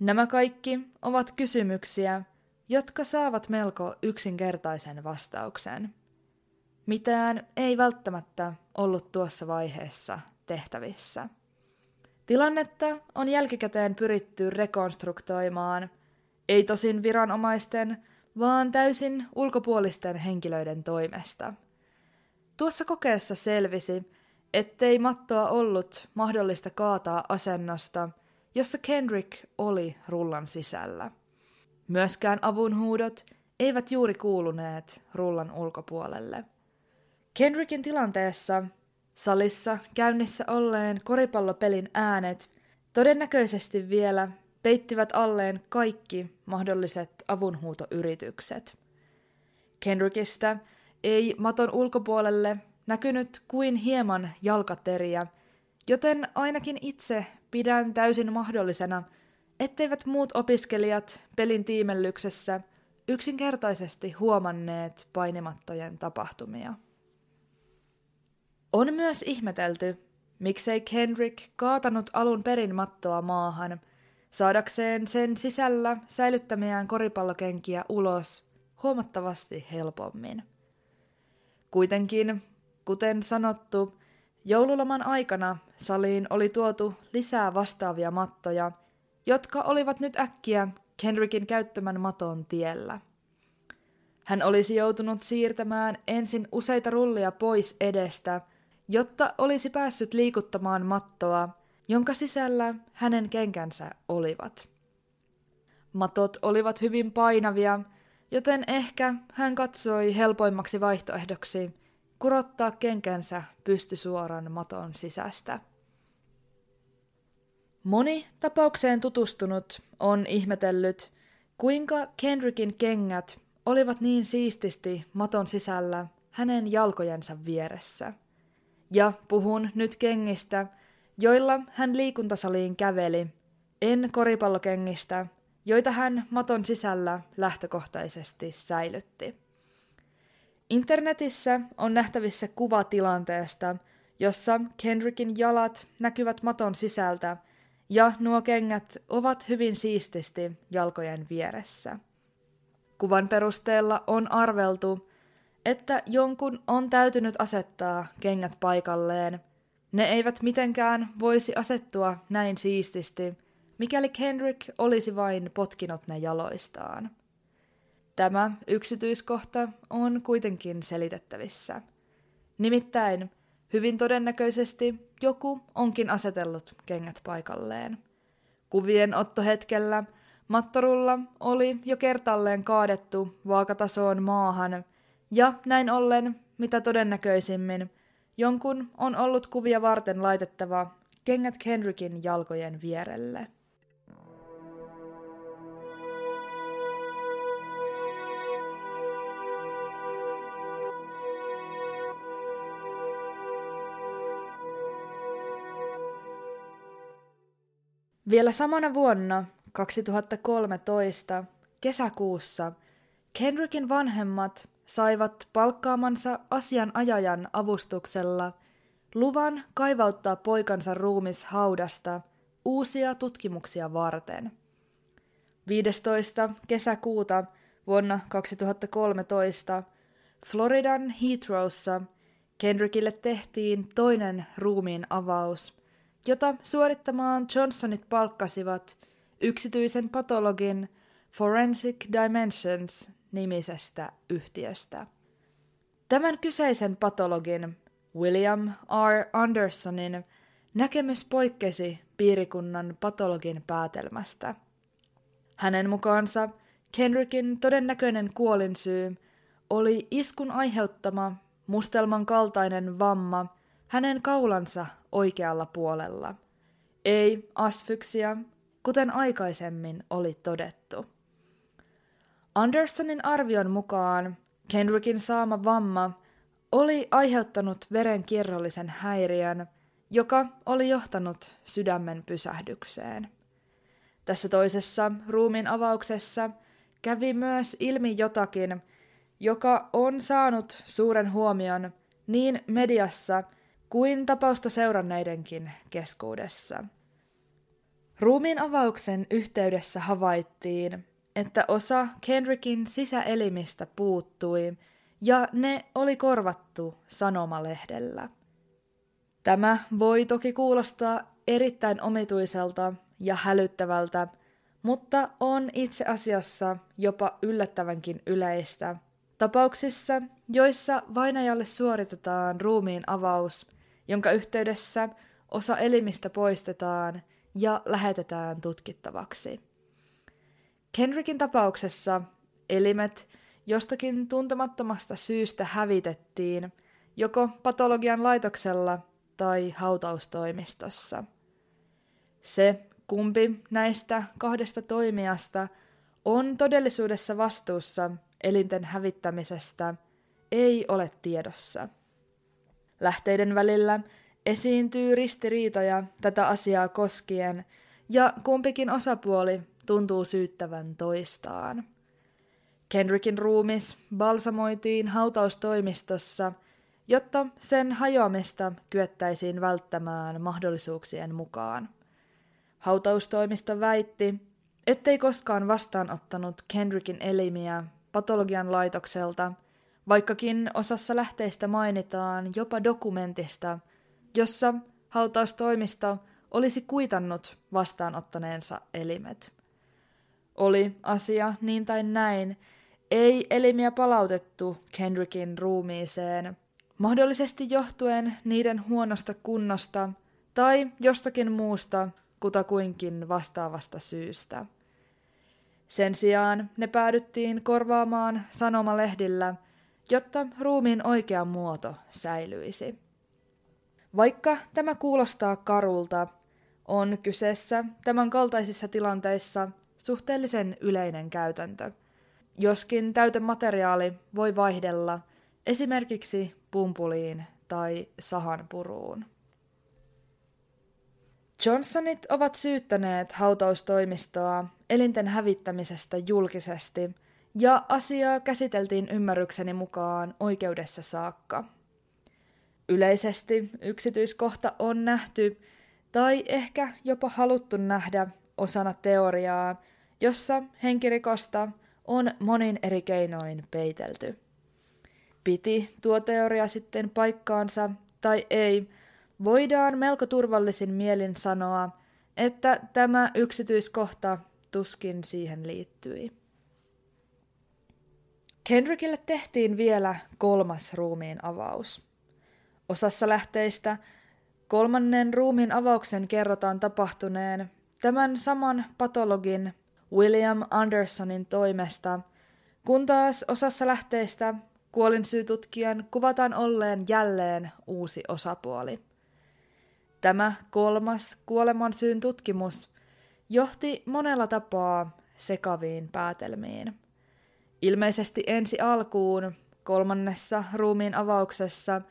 Nämä kaikki ovat kysymyksiä, jotka saavat melko yksinkertaisen vastauksen. Mitään ei välttämättä ollut tuossa vaiheessa tehtävissä. Tilannetta on jälkikäteen pyritty rekonstruktoimaan, ei tosin viranomaisten, vaan täysin ulkopuolisten henkilöiden toimesta. Tuossa kokeessa selvisi, ettei mattoa ollut mahdollista kaataa asennosta, jossa Kendrick oli rullan sisällä. Myöskään avunhuudot eivät juuri kuuluneet rullan ulkopuolelle. Kendrickin tilanteessa salissa käynnissä olleen koripallopelin äänet todennäköisesti vielä peittivät alleen kaikki mahdolliset avunhuutoyritykset. Kendrickistä ei maton ulkopuolelle näkynyt kuin hieman jalkateriä, joten ainakin itse pidän täysin mahdollisena, etteivät muut opiskelijat pelin tiimellyksessä yksinkertaisesti huomanneet painimattojen tapahtumia. On myös ihmetelty, miksei Kendrick kaatanut alun perin mattoa maahan – saadakseen sen sisällä säilyttämiään koripallokenkiä ulos huomattavasti helpommin. Kuitenkin, kuten sanottu, joululoman aikana saliin oli tuotu lisää vastaavia mattoja, jotka olivat nyt äkkiä Kendrickin käyttämän maton tiellä. Hän olisi joutunut siirtämään ensin useita rullia pois edestä, jotta olisi päässyt liikuttamaan mattoa, jonka sisällä hänen kenkänsä olivat. Matot olivat hyvin painavia, joten ehkä hän katsoi helpoimmaksi vaihtoehdoksi kurottaa kenkänsä pystysuoran maton sisästä. Moni tapaukseen tutustunut on ihmetellyt, kuinka Kendrickin kengät olivat niin siististi maton sisällä hänen jalkojensa vieressä. Ja puhun nyt kengistä, joilla hän liikuntasaliin käveli, en koripallokengistä, joita hän maton sisällä lähtökohtaisesti säilytti. Internetissä on nähtävissä kuva tilanteesta, jossa Kendrickin jalat näkyvät maton sisältä ja nuo kengät ovat hyvin siististi jalkojen vieressä. Kuvan perusteella on arveltu, että jonkun on täytynyt asettaa kengät paikalleen. Ne eivät mitenkään voisi asettua näin siististi, mikäli Kendrick olisi vain potkinut ne jaloistaan. Tämä yksityiskohta on kuitenkin selitettävissä. Nimittäin hyvin todennäköisesti joku onkin asetellut kengät paikalleen. Kuvien ottohetkellä mattorulla oli jo kertalleen kaadettu vaakatasoon maahan, ja näin ollen, mitä todennäköisimmin, jonkun on ollut kuvia varten laitettava kengät Kendrickin jalkojen vierelle. Vielä samana vuonna 2013 kesäkuussa Kendrickin vanhemmat saivat palkkaamansa asianajajan avustuksella luvan kaivauttaa poikansa ruumis haudasta uusia tutkimuksia varten. 15. kesäkuuta vuonna 2013 Floridan Heathrowssa Kendrickille tehtiin toinen ruumiin avaus – jota suorittamaan Johnsonit palkkasivat yksityisen patologin Forensic Dimensions nimisestä yhtiöstä. Tämän kyseisen patologin, William R. Andersonin, näkemys poikkesi piirikunnan patologin päätelmästä. Hänen mukaansa Kendrickin todennäköinen kuolinsyy oli iskun aiheuttama mustelman kaltainen vamma hänen kaulansa oikealla puolella. Ei asfyksia, kuten aikaisemmin oli todettu. Andersonin arvion mukaan Kendrickin saama vamma oli aiheuttanut verenkierrollisen häiriön, joka oli johtanut sydämen pysähdykseen. Tässä toisessa ruumin avauksessa kävi myös ilmi jotakin, joka on saanut suuren huomion niin mediassa – kuin tapausta seuranneidenkin keskuudessa. Ruumiin avauksen yhteydessä havaittiin, että osa Kendrickin sisäelimistä puuttui ja ne oli korvattu sanomalehdellä. Tämä voi toki kuulostaa erittäin omituiselta ja hälyttävältä, mutta on itse asiassa jopa yllättävänkin yleistä tapauksissa, joissa vainajalle suoritetaan ruumiin avaus – jonka yhteydessä osa elimistä poistetaan ja lähetetään tutkittavaksi. Kendrickin tapauksessa elimet jostakin tuntemattomasta syystä hävitettiin joko patologian laitoksella tai hautaustoimistossa. Se, kumpi näistä kahdesta toimijasta on todellisuudessa vastuussa elinten hävittämisestä, ei ole tiedossa. Lähteiden välillä esiintyy ristiriitoja tätä asiaa koskien, ja kumpikin osapuoli tuntuu syyttävän toistaan. Kendrickin ruumis balsamoitiin hautaustoimistossa, jotta sen hajoamista kyettäisiin välttämään mahdollisuuksien mukaan. Hautaustoimisto väitti, ettei koskaan vastaanottanut Kendrickin elimiä patologian laitokselta – vaikkakin osassa lähteistä mainitaan jopa dokumentista, jossa hautaustoimisto olisi kuitannut vastaanottaneensa elimet. Oli asia niin tai näin, ei elimiä palautettu Kendrickin ruumiiseen, mahdollisesti johtuen niiden huonosta kunnosta tai jostakin muusta kutakuinkin vastaavasta syystä. Sen sijaan ne päädyttiin korvaamaan sanomalehdillä, jotta ruumiin oikea muoto säilyisi. Vaikka tämä kuulostaa karulta, on kyseessä tämän kaltaisissa tilanteissa suhteellisen yleinen käytäntö, joskin täytemateriaali voi vaihdella esimerkiksi pumpuliin tai sahanpuruun. Johnsonit ovat syyttäneet hautaustoimistoa elinten hävittämisestä julkisesti, ja asiaa käsiteltiin ymmärrykseni mukaan oikeudessa saakka. Yleisesti yksityiskohta on nähty, tai ehkä jopa haluttu nähdä osana teoriaa, jossa henkirikosta on monin eri keinoin peitelty. Piti tuo teoria sitten paikkaansa tai ei, voidaan melko turvallisin mielin sanoa, että tämä yksityiskohta tuskin siihen liittyi. Kendrickille tehtiin vielä kolmas ruumiin avaus. Osassa lähteistä kolmannen ruumiin avauksen kerrotaan tapahtuneen tämän saman patologin William Andersonin toimesta, kun taas osassa lähteistä kuolinsyytutkijan kuvataan olleen jälleen uusi osapuoli. Tämä kolmas kuolemansyyn tutkimus johti monella tapaa sekaviin päätelmiin. Ilmeisesti ensi alkuun kolmannessa ruumiin avauksessa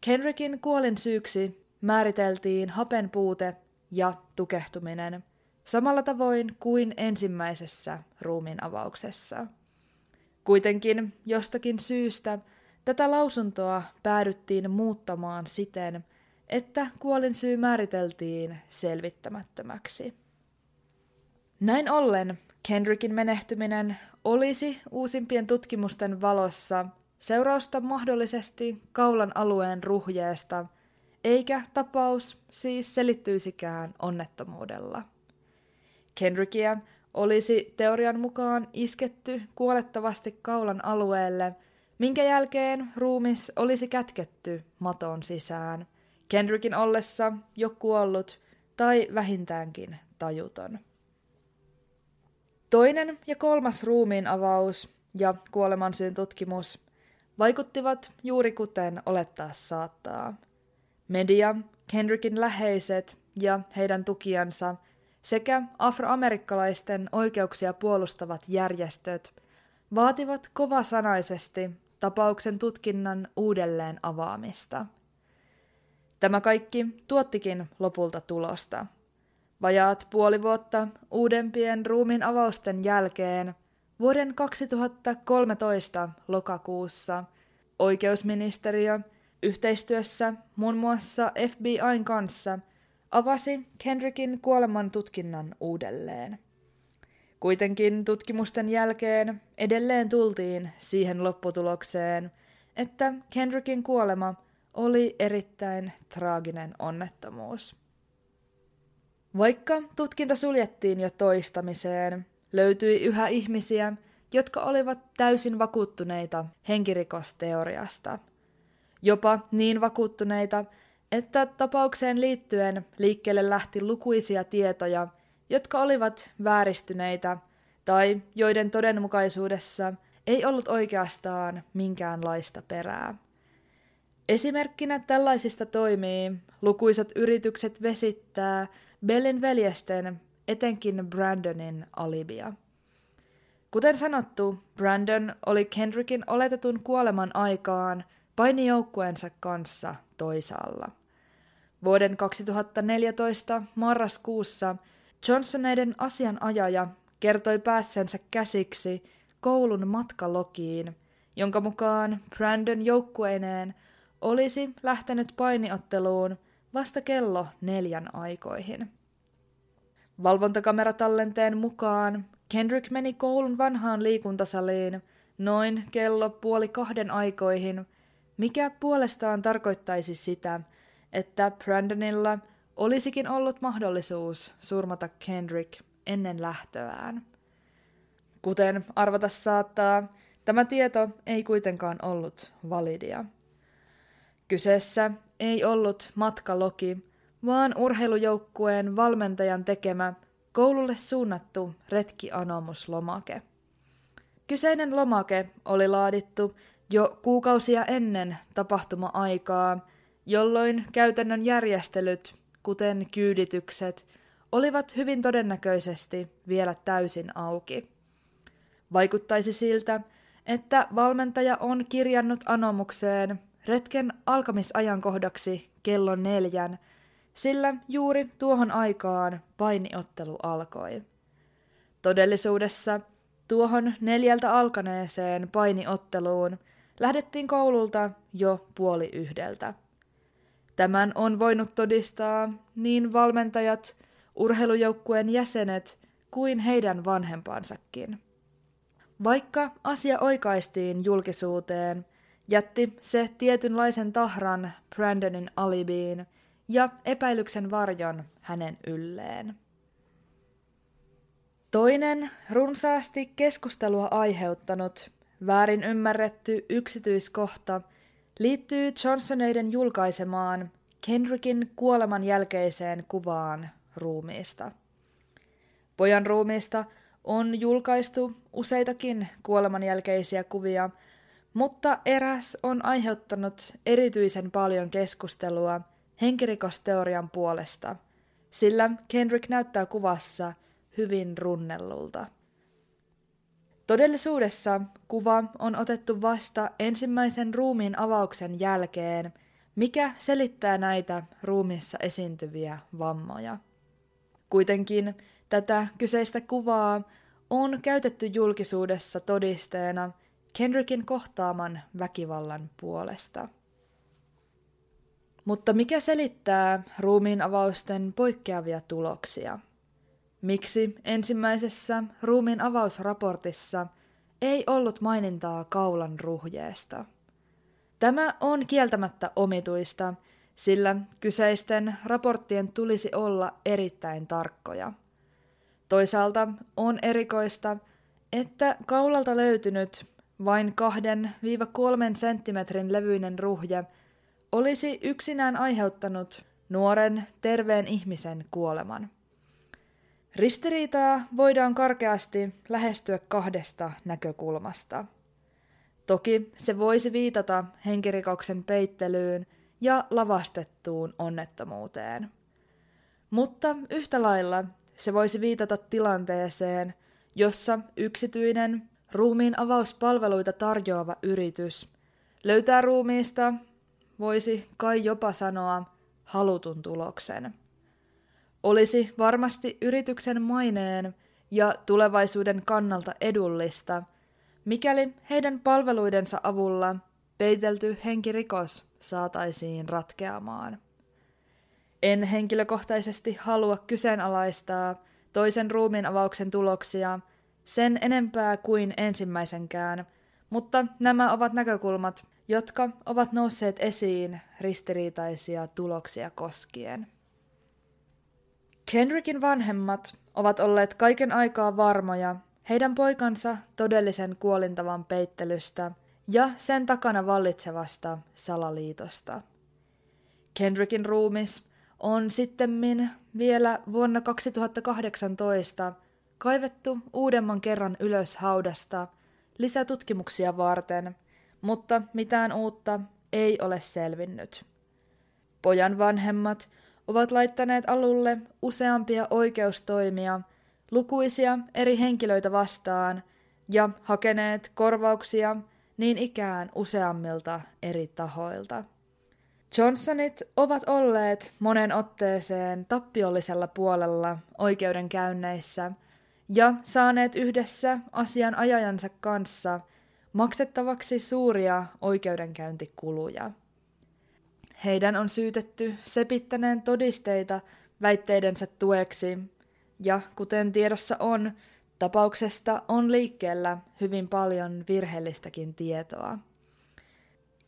Kenrickin kuolin syyksi määriteltiin hapen puute ja tukehtuminen, samalla tavoin kuin ensimmäisessä ruumiin avauksessa. Kuitenkin jostakin syystä tätä lausuntoa päädyttiin muuttamaan siten, että kuolinsyy määriteltiin selvittämättömäksi. Näin ollen Kendrickin menehtyminen olisi uusimpien tutkimusten valossa seurausta mahdollisesti kaulan alueen ruhjeesta, eikä tapaus siis selittyisikään onnettomuudella. Kendrickia olisi teorian mukaan isketty kuolettavasti kaulan alueelle, minkä jälkeen ruumis olisi kätketty maton sisään, Kendrickin ollessa jo kuollut tai vähintäänkin tajuton. Toinen ja kolmas ruumiin avaus ja kuolemansyyn tutkimus vaikuttivat juuri kuten olettaa saattaa. Media, Kendrickin läheiset ja heidän tukijansa sekä afroamerikkalaisten oikeuksia puolustavat järjestöt vaativat kovasanaisesti tapauksen tutkinnan uudelleen avaamista. Tämä kaikki tuottikin lopulta tulosta – Vajaat puoli vuotta uudempien ruumiin avausten jälkeen vuoden 2013 lokakuussa oikeusministeriö yhteistyössä muun muassa FBIn kanssa avasi Kendrickin kuoleman tutkinnan uudelleen. Kuitenkin tutkimusten jälkeen edelleen tultiin siihen lopputulokseen, että Kendrickin kuolema oli erittäin traaginen onnettomuus. Vaikka tutkinta suljettiin jo toistamiseen, löytyi yhä ihmisiä, jotka olivat täysin vakuuttuneita henkirikosteoriasta. Jopa niin vakuuttuneita, että tapaukseen liittyen liikkeelle lähti lukuisia tietoja, jotka olivat vääristyneitä tai joiden todenmukaisuudessa ei ollut oikeastaan minkäänlaista perää. Esimerkkinä tällaisista toimii lukuisat yritykset vesittää Bellin veljesten, etenkin Brandonin, alibia. Kuten sanottu, Brandon oli Kendrickin oletetun kuoleman aikaan painijoukkueensa kanssa toisaalla. Vuoden 2014 marraskuussa Johnsoneiden asianajaja kertoi päässensä käsiksi koulun matkalogiin, jonka mukaan Brandon joukkueineen olisi lähtenyt painiotteluun – vasta kello neljän aikoihin. Valvontakameratallenteen mukaan Kendrick meni koulun vanhaan liikuntasaliin noin kello puoli kahden aikoihin, mikä puolestaan tarkoittaisi sitä, että Brandonilla olisikin ollut mahdollisuus surmata Kendrick ennen lähtöään. Kuten arvata saattaa, tämä tieto ei kuitenkaan ollut validia. Kyseessä ei ollut matkaloki, vaan urheilujoukkueen valmentajan tekemä koululle suunnattu retkianomuslomake. Kyseinen lomake oli laadittu jo kuukausia ennen tapahtuma-aikaa, jolloin käytännön järjestelyt, kuten kyyditykset, olivat hyvin todennäköisesti vielä täysin auki. Vaikuttaisi siltä, että valmentaja on kirjannut anomukseen retken alkamisajankohdaksi kello neljän, sillä juuri tuohon aikaan painiottelu alkoi. Todellisuudessa tuohon neljältä alkaneeseen painiotteluun lähdettiin koululta jo puoli yhdeltä. Tämän on voinut todistaa niin valmentajat, urheilujoukkueen jäsenet kuin heidän vanhempansakin. Vaikka asia oikaistiin julkisuuteen, jätti se tietynlaisen tahran Brandonin alibiin ja epäilyksen varjon hänen ylleen. Toinen runsaasti keskustelua aiheuttanut, väärin ymmärretty yksityiskohta liittyy Johnsoneiden julkaisemaan Kendrickin kuoleman jälkeiseen kuvaan ruumiista. Pojan ruumiista on julkaistu useitakin kuoleman jälkeisiä kuvia, mutta eräs on aiheuttanut erityisen paljon keskustelua henkirikosteorian puolesta, sillä Kendrick näyttää kuvassa hyvin runnellulta. Todellisuudessa kuva on otettu vasta ensimmäisen ruumiin avauksen jälkeen, mikä selittää näitä ruumissa esiintyviä vammoja. Kuitenkin tätä kyseistä kuvaa on käytetty julkisuudessa todisteena Kendrickin kohtaaman väkivallan puolesta. Mutta mikä selittää ruumiin avausten poikkeavia tuloksia? Miksi ensimmäisessä ruumiin avausraportissa ei ollut mainintaa kaulan ruhjeesta? Tämä on kieltämättä omituista, sillä kyseisten raporttien tulisi olla erittäin tarkkoja. Toisaalta on erikoista, että kaulalta löytynyt vain 2-3 senttimetrin levyinen ruhje olisi yksinään aiheuttanut nuoren terveen ihmisen kuoleman. Ristiriitaa voidaan karkeasti lähestyä kahdesta näkökulmasta. Toki se voisi viitata henkirikoksen peittelyyn ja lavastettuun onnettomuuteen. Mutta yhtä lailla se voisi viitata tilanteeseen, jossa yksityinen ruumiin avauspalveluita tarjoava yritys löytää ruumiista, voisi kai jopa sanoa, halutun tuloksen. Olisi varmasti yrityksen maineen ja tulevaisuuden kannalta edullista, mikäli heidän palveluidensa avulla peitelty henkirikos saataisiin ratkeamaan. En henkilökohtaisesti halua kyseenalaistaa toisen ruumiin avauksen tuloksia sen enempää kuin ensimmäisenkään, mutta nämä ovat näkökulmat, jotka ovat nousseet esiin ristiriitaisia tuloksia koskien. Kendrickin vanhemmat ovat olleet kaiken aikaa varmoja heidän poikansa todellisen kuolintavan peittelystä ja sen takana vallitsevasta salaliitosta. Kendrickin ruumis on sittemmin vielä vuonna 2018 kaivettu uudemman kerran ylös haudasta lisätutkimuksia varten, mutta mitään uutta ei ole selvinnyt. Pojan vanhemmat ovat laittaneet alulle useampia oikeustoimia lukuisia eri henkilöitä vastaan ja hakeneet korvauksia niin ikään useammilta eri tahoilta. Johnsonit ovat olleet monen otteeseen tappiollisella puolella oikeudenkäynneissä ja saaneet yhdessä asian ajajansa kanssa maksettavaksi suuria oikeudenkäyntikuluja. Heidän on syytetty sepittäneen todisteita väitteidensä tueksi, ja kuten tiedossa on, Tapauksesta on liikkeellä hyvin paljon virheellistäkin tietoa.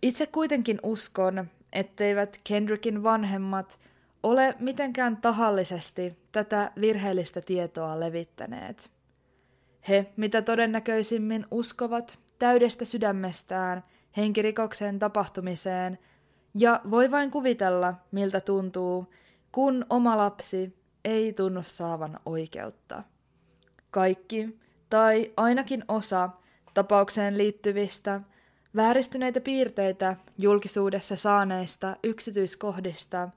Itse kuitenkin uskon, etteivät Kendrickin vanhemmat ole mitenkään tahallisesti tätä virheellistä tietoa levittäneet. He, mitä todennäköisimmin uskovat täydestä sydämestään henkirikoksen tapahtumiseen, ja voi vain kuvitella, miltä tuntuu, kun oma lapsi ei tunnu saavan oikeutta. Kaikki, tai ainakin osa, tapaukseen liittyvistä vääristyneitä piirteitä julkisuudessa saaneista yksityiskohdista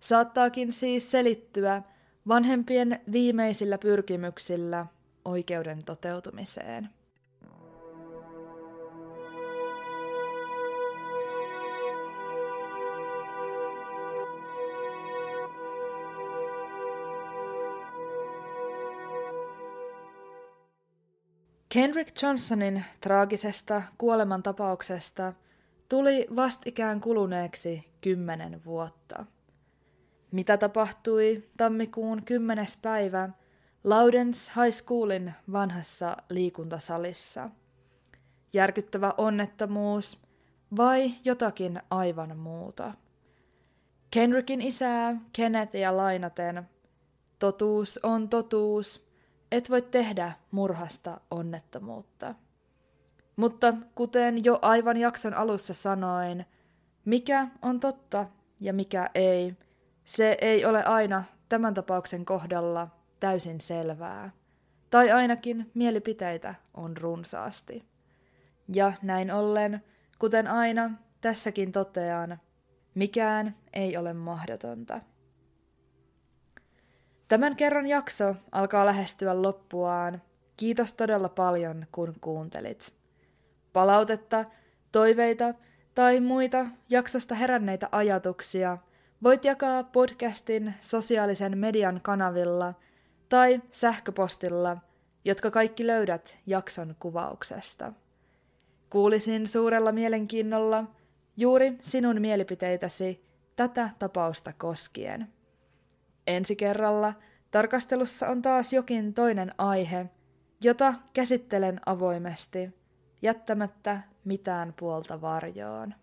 saattaakin siis selittyä vanhempien viimeisillä pyrkimyksillä oikeuden toteutumiseen. Kendrick Johnsonin traagisesta kuolemantapauksesta tuli vastikään kuluneeksi kymmenen vuotta. Mitä tapahtui tammikuun 10. päivä Laudens High Schoolin vanhassa liikuntasalissa? Järkyttävä onnettomuus vai jotakin aivan muuta? Kendrickin isää Kennethia lainaten, totuus on totuus – et voi tehdä murhasta onnettomuutta. Mutta kuten jo aivan jakson alussa sanoin, mikä on totta ja mikä ei, se ei ole aina tämän tapauksen kohdalla täysin selvää. Tai ainakin mielipiteitä on runsaasti. Ja näin ollen, kuten aina, tässäkin totean, mikään ei ole mahdotonta. Tämän kerran jakso alkaa lähestyä loppuaan. Kiitos todella paljon, kun kuuntelit. Palautetta, toiveita tai muita jaksosta heränneitä ajatuksia voit jakaa podcastin sosiaalisen median kanavilla tai sähköpostilla, jotka kaikki löydät jakson kuvauksesta. Kuulisin suurella mielenkiinnolla juuri sinun mielipiteitäsi tätä tapausta koskien. Ensi kerralla tarkastelussa on taas jokin toinen aihe, jota käsittelen avoimesti, jättämättä mitään puolta varjoon.